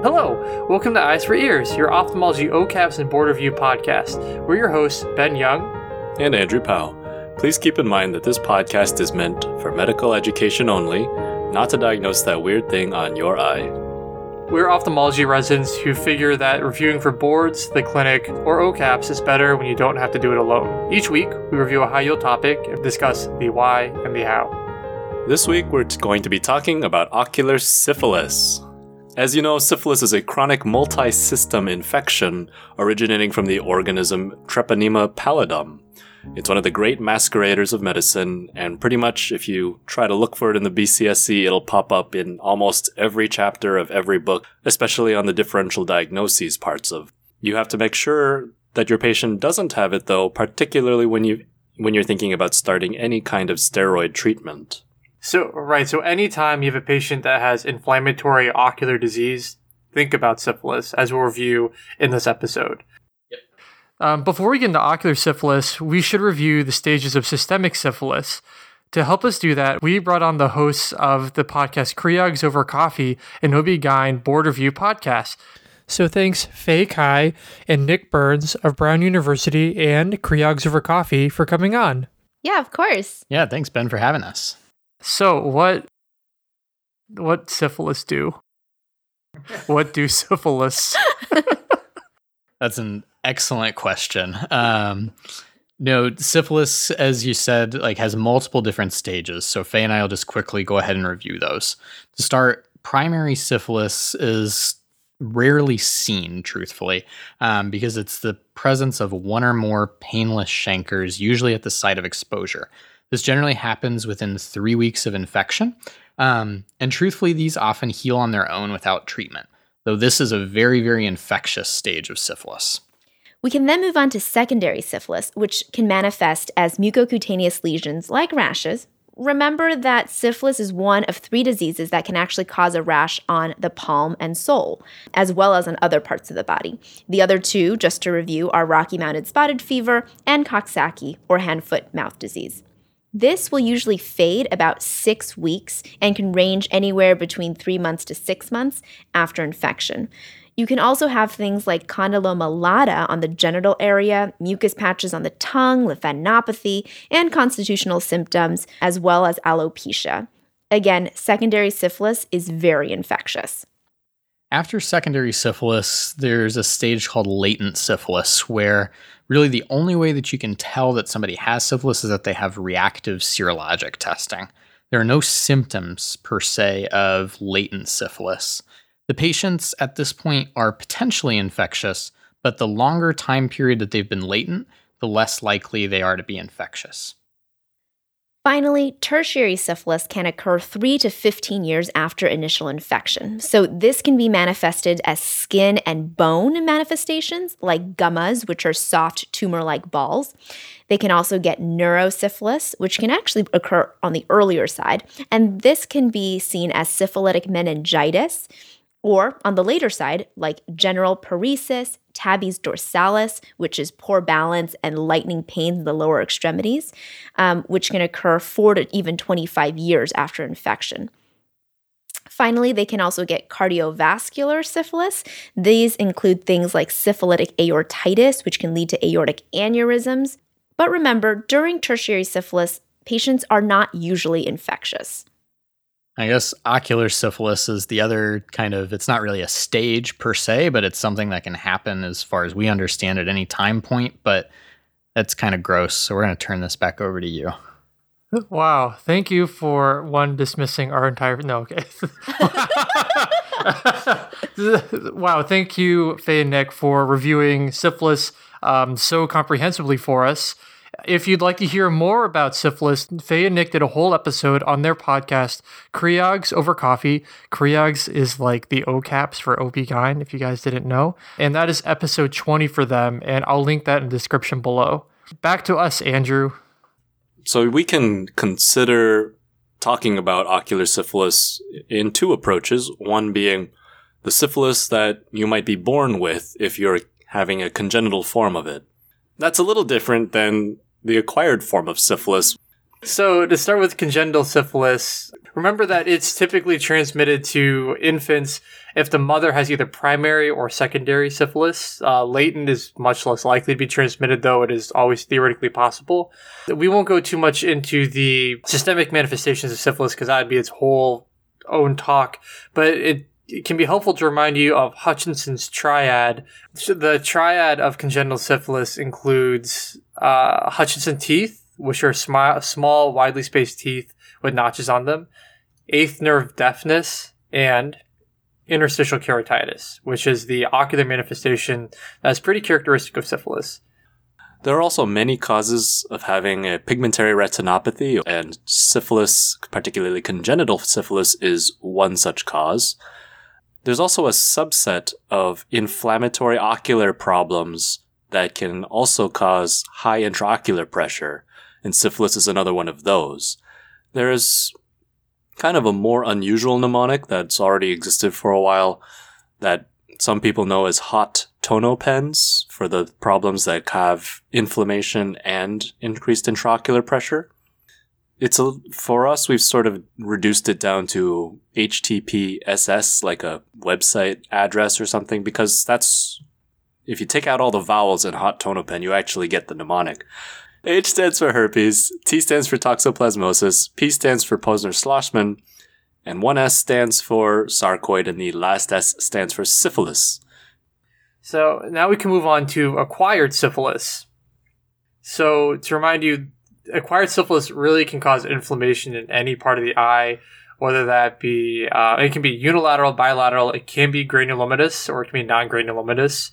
Hello, welcome to Eyes for Ears, your ophthalmology OKAPs and board review podcast. We're your hosts, Ben Young and Andrew Powell. Please keep in mind that this podcast is meant for medical education only, not to diagnose that weird thing on your eye. We're ophthalmology residents who figure that reviewing for boards, the clinic, or OKAPs is better when you don't have to do it alone. Each week, we review a high yield topic and discuss the why and the how. This week, we're going to be talking about ocular syphilis. As you know, syphilis is a chronic multi system infection originating from the organism Treponema pallidum. It's one of the great masqueraders of medicine, and pretty much if you try to look for it in the BCSC, it'll pop up in almost every chapter of every book, especially on the differential diagnoses parts of. You have to make sure that your patient doesn't have it though, particularly when you when you're thinking about starting any kind of steroid treatment. So right, so anytime you have a patient that has inflammatory ocular disease, think about syphilis as we'll review in this episode. Um, before we get into ocular syphilis, we should review the stages of systemic syphilis. To help us do that, we brought on the hosts of the podcast Creogs Over Coffee and OB-GYN Board Review podcast. So thanks Faye Kai and Nick Burns of Brown University and Creogs Over Coffee for coming on. Yeah, of course. Yeah, thanks Ben for having us. So what what syphilis do? what do syphilis? That's an excellent question. Um, no, syphilis, as you said, like has multiple different stages. So Faye and I will just quickly go ahead and review those. To start, primary syphilis is rarely seen, truthfully, um, because it's the presence of one or more painless chancres, usually at the site of exposure. This generally happens within three weeks of infection, um, and truthfully, these often heal on their own without treatment, though this is a very, very infectious stage of syphilis. We can then move on to secondary syphilis, which can manifest as mucocutaneous lesions like rashes. Remember that syphilis is one of three diseases that can actually cause a rash on the palm and sole, as well as on other parts of the body. The other two, just to review, are Rocky Mountain spotted fever and Coxsackie or hand foot mouth disease. This will usually fade about six weeks and can range anywhere between three months to six months after infection. You can also have things like condyloma lata on the genital area, mucous patches on the tongue, lymphadenopathy, and constitutional symptoms, as well as alopecia. Again, secondary syphilis is very infectious. After secondary syphilis, there's a stage called latent syphilis, where really the only way that you can tell that somebody has syphilis is that they have reactive serologic testing. There are no symptoms per se of latent syphilis. The patients at this point are potentially infectious, but the longer time period that they've been latent, the less likely they are to be infectious. Finally, tertiary syphilis can occur 3 to 15 years after initial infection. So, this can be manifested as skin and bone manifestations, like gummas, which are soft tumor like balls. They can also get neurosyphilis, which can actually occur on the earlier side. And this can be seen as syphilitic meningitis, or on the later side, like general paresis, tabes dorsalis, which is poor balance and lightning pains in the lower extremities, um, which can occur four to even 25 years after infection. Finally, they can also get cardiovascular syphilis. These include things like syphilitic aortitis, which can lead to aortic aneurysms. But remember, during tertiary syphilis, patients are not usually infectious. I guess ocular syphilis is the other kind of, it's not really a stage per se, but it's something that can happen as far as we understand at any time point. But that's kind of gross. So we're going to turn this back over to you. Wow. Thank you for one dismissing our entire. No, okay. wow. Thank you, Faye and Nick, for reviewing syphilis um, so comprehensively for us. If you'd like to hear more about syphilis, Faye and Nick did a whole episode on their podcast, Creogs Over Coffee. Creogs is like the OKAPs for OB-GYN, if you guys didn't know. And that is episode 20 for them, and I'll link that in the description below. Back to us, Andrew. So we can consider talking about ocular syphilis in two approaches. One being the syphilis that you might be born with if you're having a congenital form of it. That's a little different than the acquired form of syphilis. So, to start with congenital syphilis, remember that it's typically transmitted to infants if the mother has either primary or secondary syphilis. Uh, latent is much less likely to be transmitted, though it is always theoretically possible. We won't go too much into the systemic manifestations of syphilis because that'd be its whole own talk, but it it can be helpful to remind you of Hutchinson's triad. The triad of congenital syphilis includes uh, Hutchinson teeth, which are small, widely spaced teeth with notches on them, eighth nerve deafness, and interstitial keratitis, which is the ocular manifestation that's pretty characteristic of syphilis. There are also many causes of having a pigmentary retinopathy, and syphilis, particularly congenital syphilis, is one such cause. There's also a subset of inflammatory ocular problems that can also cause high intraocular pressure, and syphilis is another one of those. There's kind of a more unusual mnemonic that's already existed for a while that some people know as hot tonopens for the problems that have inflammation and increased intraocular pressure. It's a, for us, we've sort of reduced it down to HTTPSS, like a website address or something, because that's, if you take out all the vowels in hot tonopen, you actually get the mnemonic. H stands for herpes, T stands for toxoplasmosis, P stands for Posner-Schlossman, and one S stands for sarcoid, and the last S stands for syphilis. So now we can move on to acquired syphilis. So to remind you, acquired syphilis really can cause inflammation in any part of the eye, whether that be uh, it can be unilateral, bilateral, it can be granulomatous, or it can be non-granulomatous.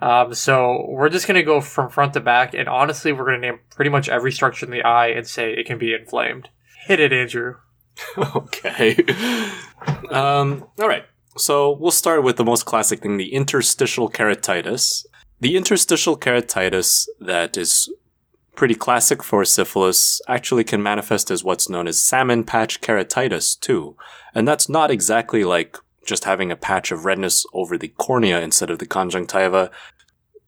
Um, so we're just going to go from front to back, and honestly, we're going to name pretty much every structure in the eye and say it can be inflamed. Hit it, Andrew. okay. Um, all right. So we'll start with the most classic thing the interstitial keratitis. The interstitial keratitis that is pretty classic for syphilis actually can manifest as what's known as salmon patch keratitis, too. And that's not exactly like just having a patch of redness over the cornea instead of the conjunctiva.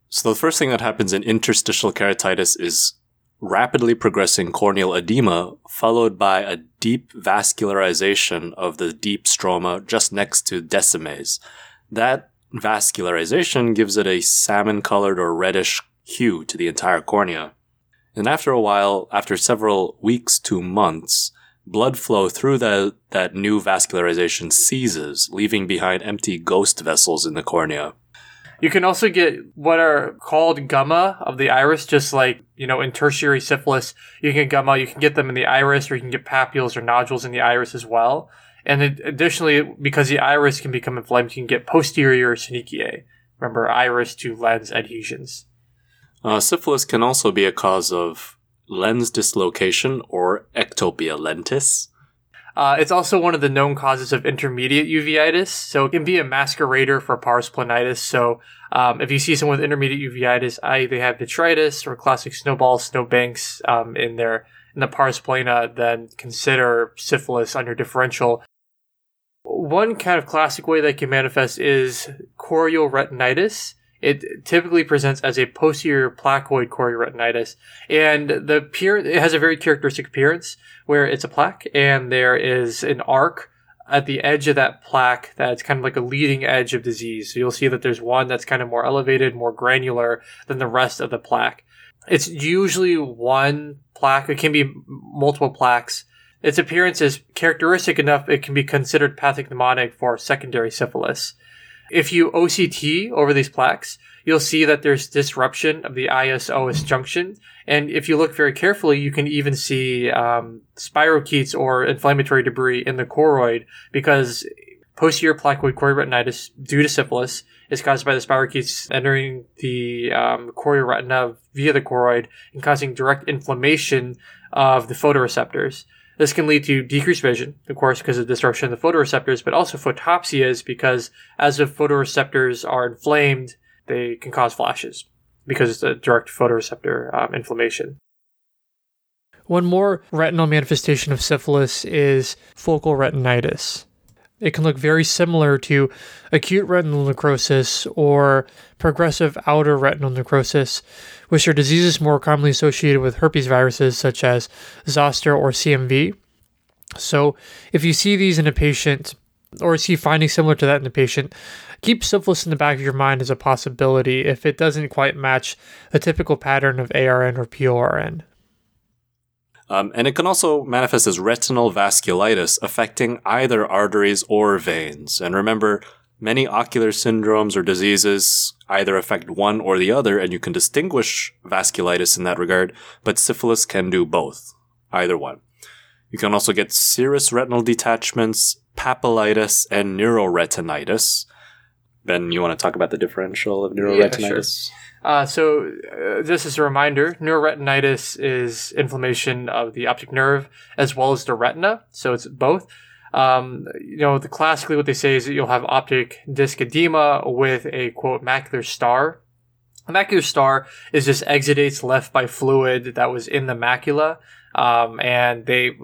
So the first thing that happens in interstitial keratitis is rapidly progressing corneal edema, followed by a deep vascularization of the deep stroma just next to Descemet's. That vascularization gives it a salmon colored or reddish hue to the entire cornea. And after a while, after several weeks to months, blood flow through the, that new vascularization ceases, leaving behind empty ghost vessels in the cornea. You can also get what are called gumma of the iris, just like, you know, in tertiary syphilis, you can get you can get them in the iris, or you can get papules or nodules in the iris as well. And additionally, because the iris can become inflamed, you can get posterior synechia. Remember, iris to lens adhesions. Uh, syphilis can also be a cause of lens dislocation or ectopia lentis. Uh, it's also one of the known causes of intermediate uveitis, so it can be a masquerader for pars planitis. So um, if you see someone with intermediate uveitis, i.e. they have vitritis or classic snowballs, snowbanks um, in their in the pars plana, then consider syphilis on your differential. One kind of classic way that can manifest is chorioretinitis. It typically presents as a posterior placoid chorioretinitis, and the appear it has a very characteristic appearance where it's a plaque and there is an arc at the edge of that plaque that's kind of like a leading edge of disease. So you'll see that there's one that's kind of more elevated, more granular than the rest of the plaque. It's usually one plaque. It can be multiple plaques. Its appearance is characteristic enough it can be considered pathognomonic for secondary syphilis. If you OCT over these plaques, you'll see that there's disruption of the IS-OS junction. And if you look very carefully, you can even see um, spirochetes or inflammatory debris in the choroid because posterior placoid chorioretinitis due to syphilis is caused by the spirochetes entering the um, chorioretina via the choroid and causing direct inflammation of the photoreceptors. This can lead to decreased vision, of course, because of disruption of the photoreceptors, but also photopsias because as the photoreceptors are inflamed, they can cause flashes because it's a direct photoreceptor um, inflammation. One more retinal manifestation of syphilis is focal retinitis. It can look very similar to acute retinal necrosis or progressive outer retinal necrosis, which are diseases more commonly associated with herpes viruses such as zoster or CMV. So, if you see these in a patient or see findings similar to that in a patient, keep syphilis in the back of your mind as a possibility if it doesn't quite match the typical pattern of ARN or PORN. Um, and it can also manifest as retinal vasculitis, affecting either arteries or veins. And remember, many ocular syndromes or diseases either affect one or the other, and you can distinguish vasculitis in that regard, but syphilis can do both, either one. You can also get serous retinal detachments, papillitis, and neuroretinitis. Ben, you want to talk about the differential of neuroretinitis? Yeah, sure. Uh, so, uh, just as a reminder, neuroretinitis is inflammation of the optic nerve as well as the retina. So it's both. Um, you know, the, classically what they say is that you'll have optic disc edema with a quote macular star. A macular star is just exudates left by fluid that was in the macula, um, and they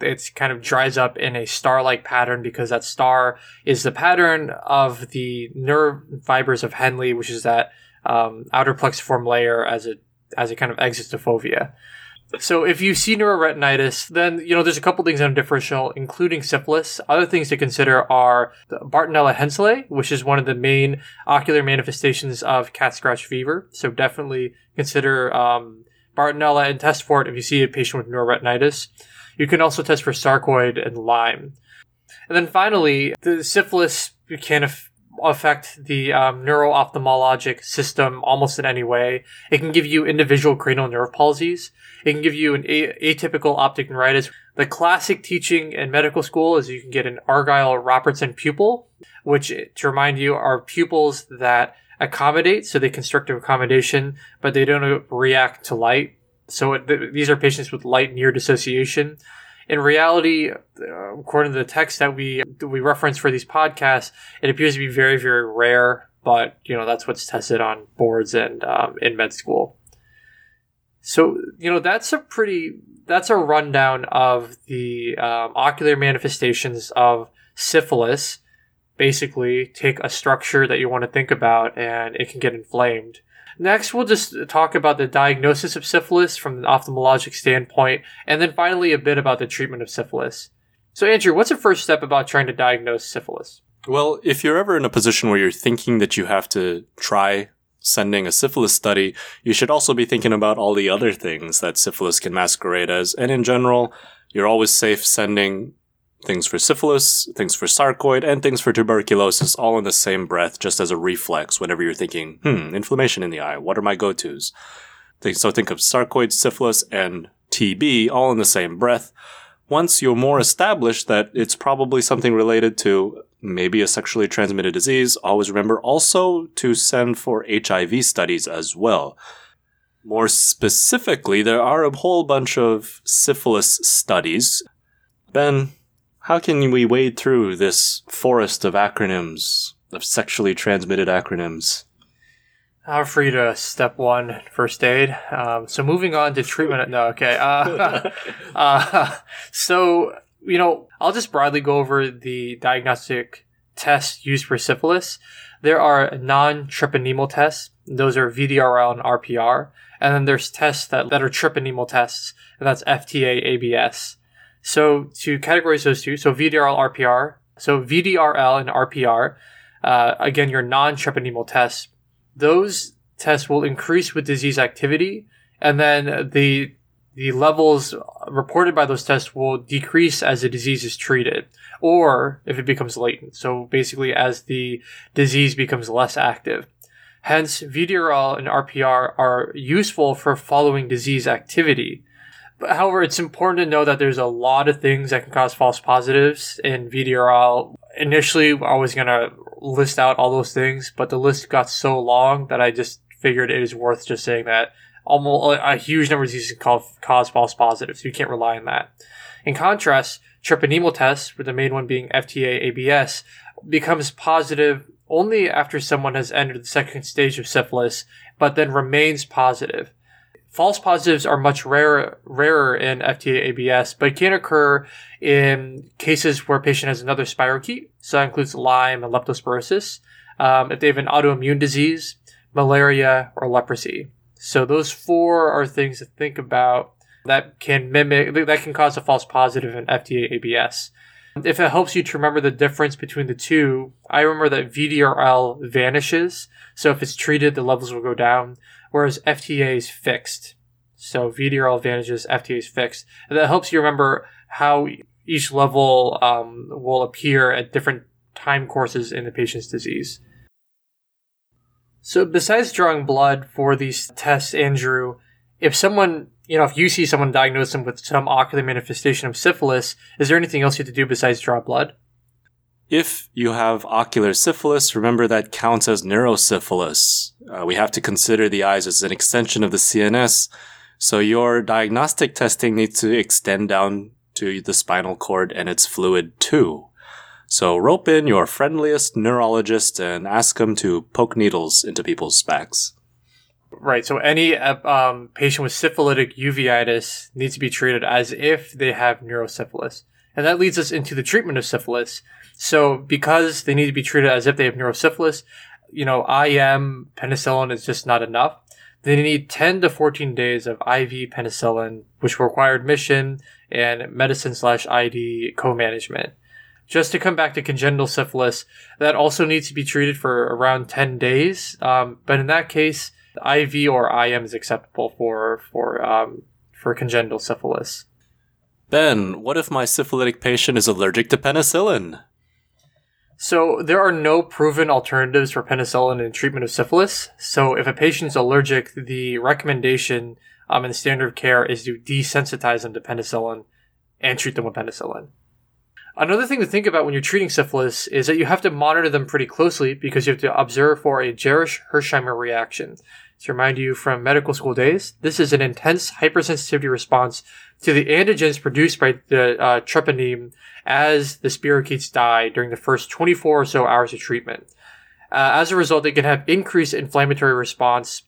it kind of dries up in a star-like pattern because that star is the pattern of the nerve fibers of Henle, which is that um, outer plexiform layer as it as it kind of exits the fovea. So if you see neuroretinitis, then you know there's a couple things on a differential, including syphilis. Other things to consider are Bartonella henselae, which is one of the main ocular manifestations of cat scratch fever. So definitely consider um, Bartonella and test for it if you see a patient with neuroretinitis. You can also test for sarcoid and Lyme. And then finally, the syphilis you can affect the um, neuro-ophthalmologic system almost in any way. It can give you individual cranial nerve palsies. It can give you an a- atypical optic neuritis. The classic teaching in medical school is you can get an Argyll-Robertson pupil, which, to remind you, are pupils that accommodate, so they constructive accommodation, but they don't react to light. So it, these are patients with light near dissociation in reality, uh, according to the text that we we reference for these podcasts, it appears to be very very rare. But you know that's what's tested on boards and um, in med school. So you know that's a pretty that's a rundown of the um, ocular manifestations of syphilis. Basically, take a structure that you want to think about, and it can get inflamed. Next, we'll just talk about the diagnosis of syphilis from an ophthalmologic standpoint, and then finally a bit about the treatment of syphilis. So, Andrew, what's the first step about trying to diagnose syphilis? Well, if you're ever in a position where you're thinking that you have to try sending a syphilis study, you should also be thinking about all the other things that syphilis can masquerade as. And in general, you're always safe sending things for syphilis, things for sarcoid, and things for tuberculosis all in the same breath, just as a reflex whenever you're thinking, hmm, inflammation in the eye, what are my go tos? So think of sarcoid, syphilis, and TB all in the same breath. Once you're more established that it's probably something related to maybe a sexually transmitted disease, always remember also to send for HIV studies as well. More specifically, there are a whole bunch of syphilis studies. Ben, how can we wade through this forest of acronyms, of sexually transmitted acronyms? I'll free to step one, first aid. Um, so moving on to treatment. No, okay. Uh, uh, so, you know, I'll just broadly go over the diagnostic tests used for syphilis. There are non-treponemal tests. Those are VDRL and RPR. And then there's tests that, that are treponemal tests, and that's FTA, ABS. So to categorize those two, so VDRL, RPR. So VDRL and RPR, uh, again, your non-treponemal tests, those tests will increase with disease activity, and then the the levels reported by those tests will decrease as the disease is treated, or if it becomes latent. So basically, as the disease becomes less active. Hence, VDRL and RPR are useful for following disease activity However, it's important to know that there's a lot of things that can cause false positives in VDRL. Initially, I was going to list out all those things, but the list got so long that I just figured it is worth just saying that almost uh, a huge number of diseases can cause false positives. You can't rely on that. In contrast, treponemal tests, with the main one being FTA ABS, becomes positive only after someone has entered the second stage of syphilis, but then remains positive false positives are much rarer, rarer in FTA ABS, but can occur in cases where a patient has another spirochete. So that includes Lyme and leptospirosis. Um, if they have an autoimmune disease, malaria, or leprosy. So those four are things to think about that can mimic, that can cause a false positive in FTA ABS. If it helps you to remember the difference between the two, I remember that VDRL vanishes. So if it's treated, the levels will go down, whereas FTA is fixed. So VDRL vanishes, FTA is fixed. And that helps you remember how each level um, will appear at different time courses in the patient's disease. So besides drawing blood for these tests, Andrew, if someone you know, if you see someone diagnosed them with some ocular manifestation of syphilis, is there anything else you have to do besides draw blood? If you have ocular syphilis, remember that counts as neurosyphilis. Uh, we have to consider the eyes as an extension of the CNS, so your diagnostic testing needs to extend down to the spinal cord and its fluid too. So rope in your friendliest neurologist and ask them to poke needles into people's backs. Right. So any um, patient with syphilitic uveitis needs to be treated as if they have neurosyphilis. And that leads us into the treatment of syphilis. So because they need to be treated as if they have neurosyphilis, you know, IM penicillin is just not enough. They need 10 to 14 days of IV penicillin, which require admission and medicine slash ID co-management. Just to come back to congenital syphilis, that also needs to be treated for around 10 days. Um, but in that case, IV or IM is acceptable for for um, for congenital syphilis. Ben, what if my syphilitic patient is allergic to penicillin? So there are no proven alternatives for penicillin in treatment of syphilis. So if a patient is allergic, the recommendation um, and the standard of care is to desensitize them to penicillin and treat them with penicillin. Another thing to think about when you're treating syphilis is that you have to monitor them pretty closely because you have to observe for a Jarisch-Herxheimer reaction. To remind you from medical school days, this is an intense hypersensitivity response to the antigens produced by the uh, treponeme as the spirochetes die during the first 24 or so hours of treatment. Uh, as a result, they can have increased inflammatory response,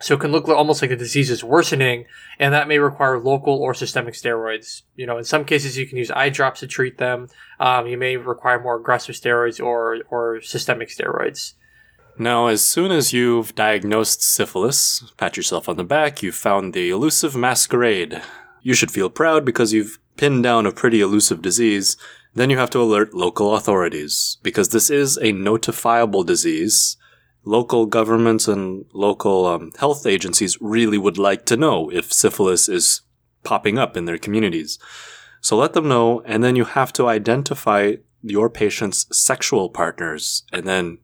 so it can look almost like the disease is worsening, and that may require local or systemic steroids. You know, in some cases, you can use eye drops to treat them. Um, you may require more aggressive steroids or or systemic steroids. Now, as soon as you've diagnosed syphilis, pat yourself on the back, you've found the elusive masquerade. You should feel proud because you've pinned down a pretty elusive disease. Then you have to alert local authorities because this is a notifiable disease. Local governments and local um, health agencies really would like to know if syphilis is popping up in their communities. So let them know, and then you have to identify your patient's sexual partners and then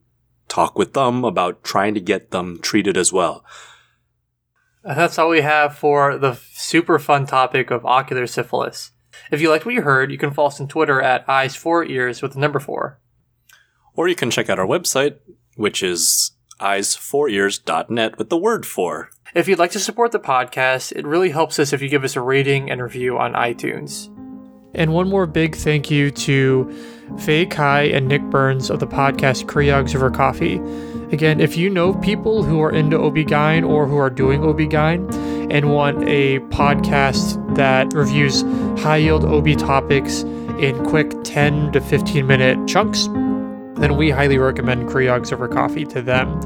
talk with them about trying to get them treated as well. that's all we have for the super fun topic of ocular syphilis. If you liked what you heard, you can follow us on Twitter at eyes four ears with the number four. Or you can check out our website, which is eyes4ears.net with the word four. If you'd like to support the podcast, it really helps us if you give us a rating and review on iTunes. And one more big thank you to Faye Kai and Nick Burns of the podcast Creogs Over Coffee. Again, if you know people who are into OB-GYN or who are doing OB-GYN and want a podcast that reviews high yield OB topics in quick 10 to 15 minute chunks, then we highly recommend Creogs Over Coffee to them.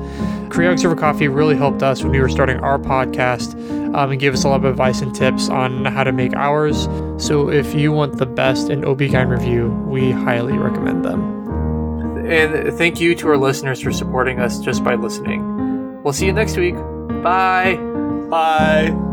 Creogs Over Coffee really helped us when we were starting our podcast um, and gave us a lot of advice and tips on how to make ours. So if you want the best in OB-GYN review, we highly recommend them. And thank you to our listeners for supporting us just by listening. We'll see you next week. Bye. Bye.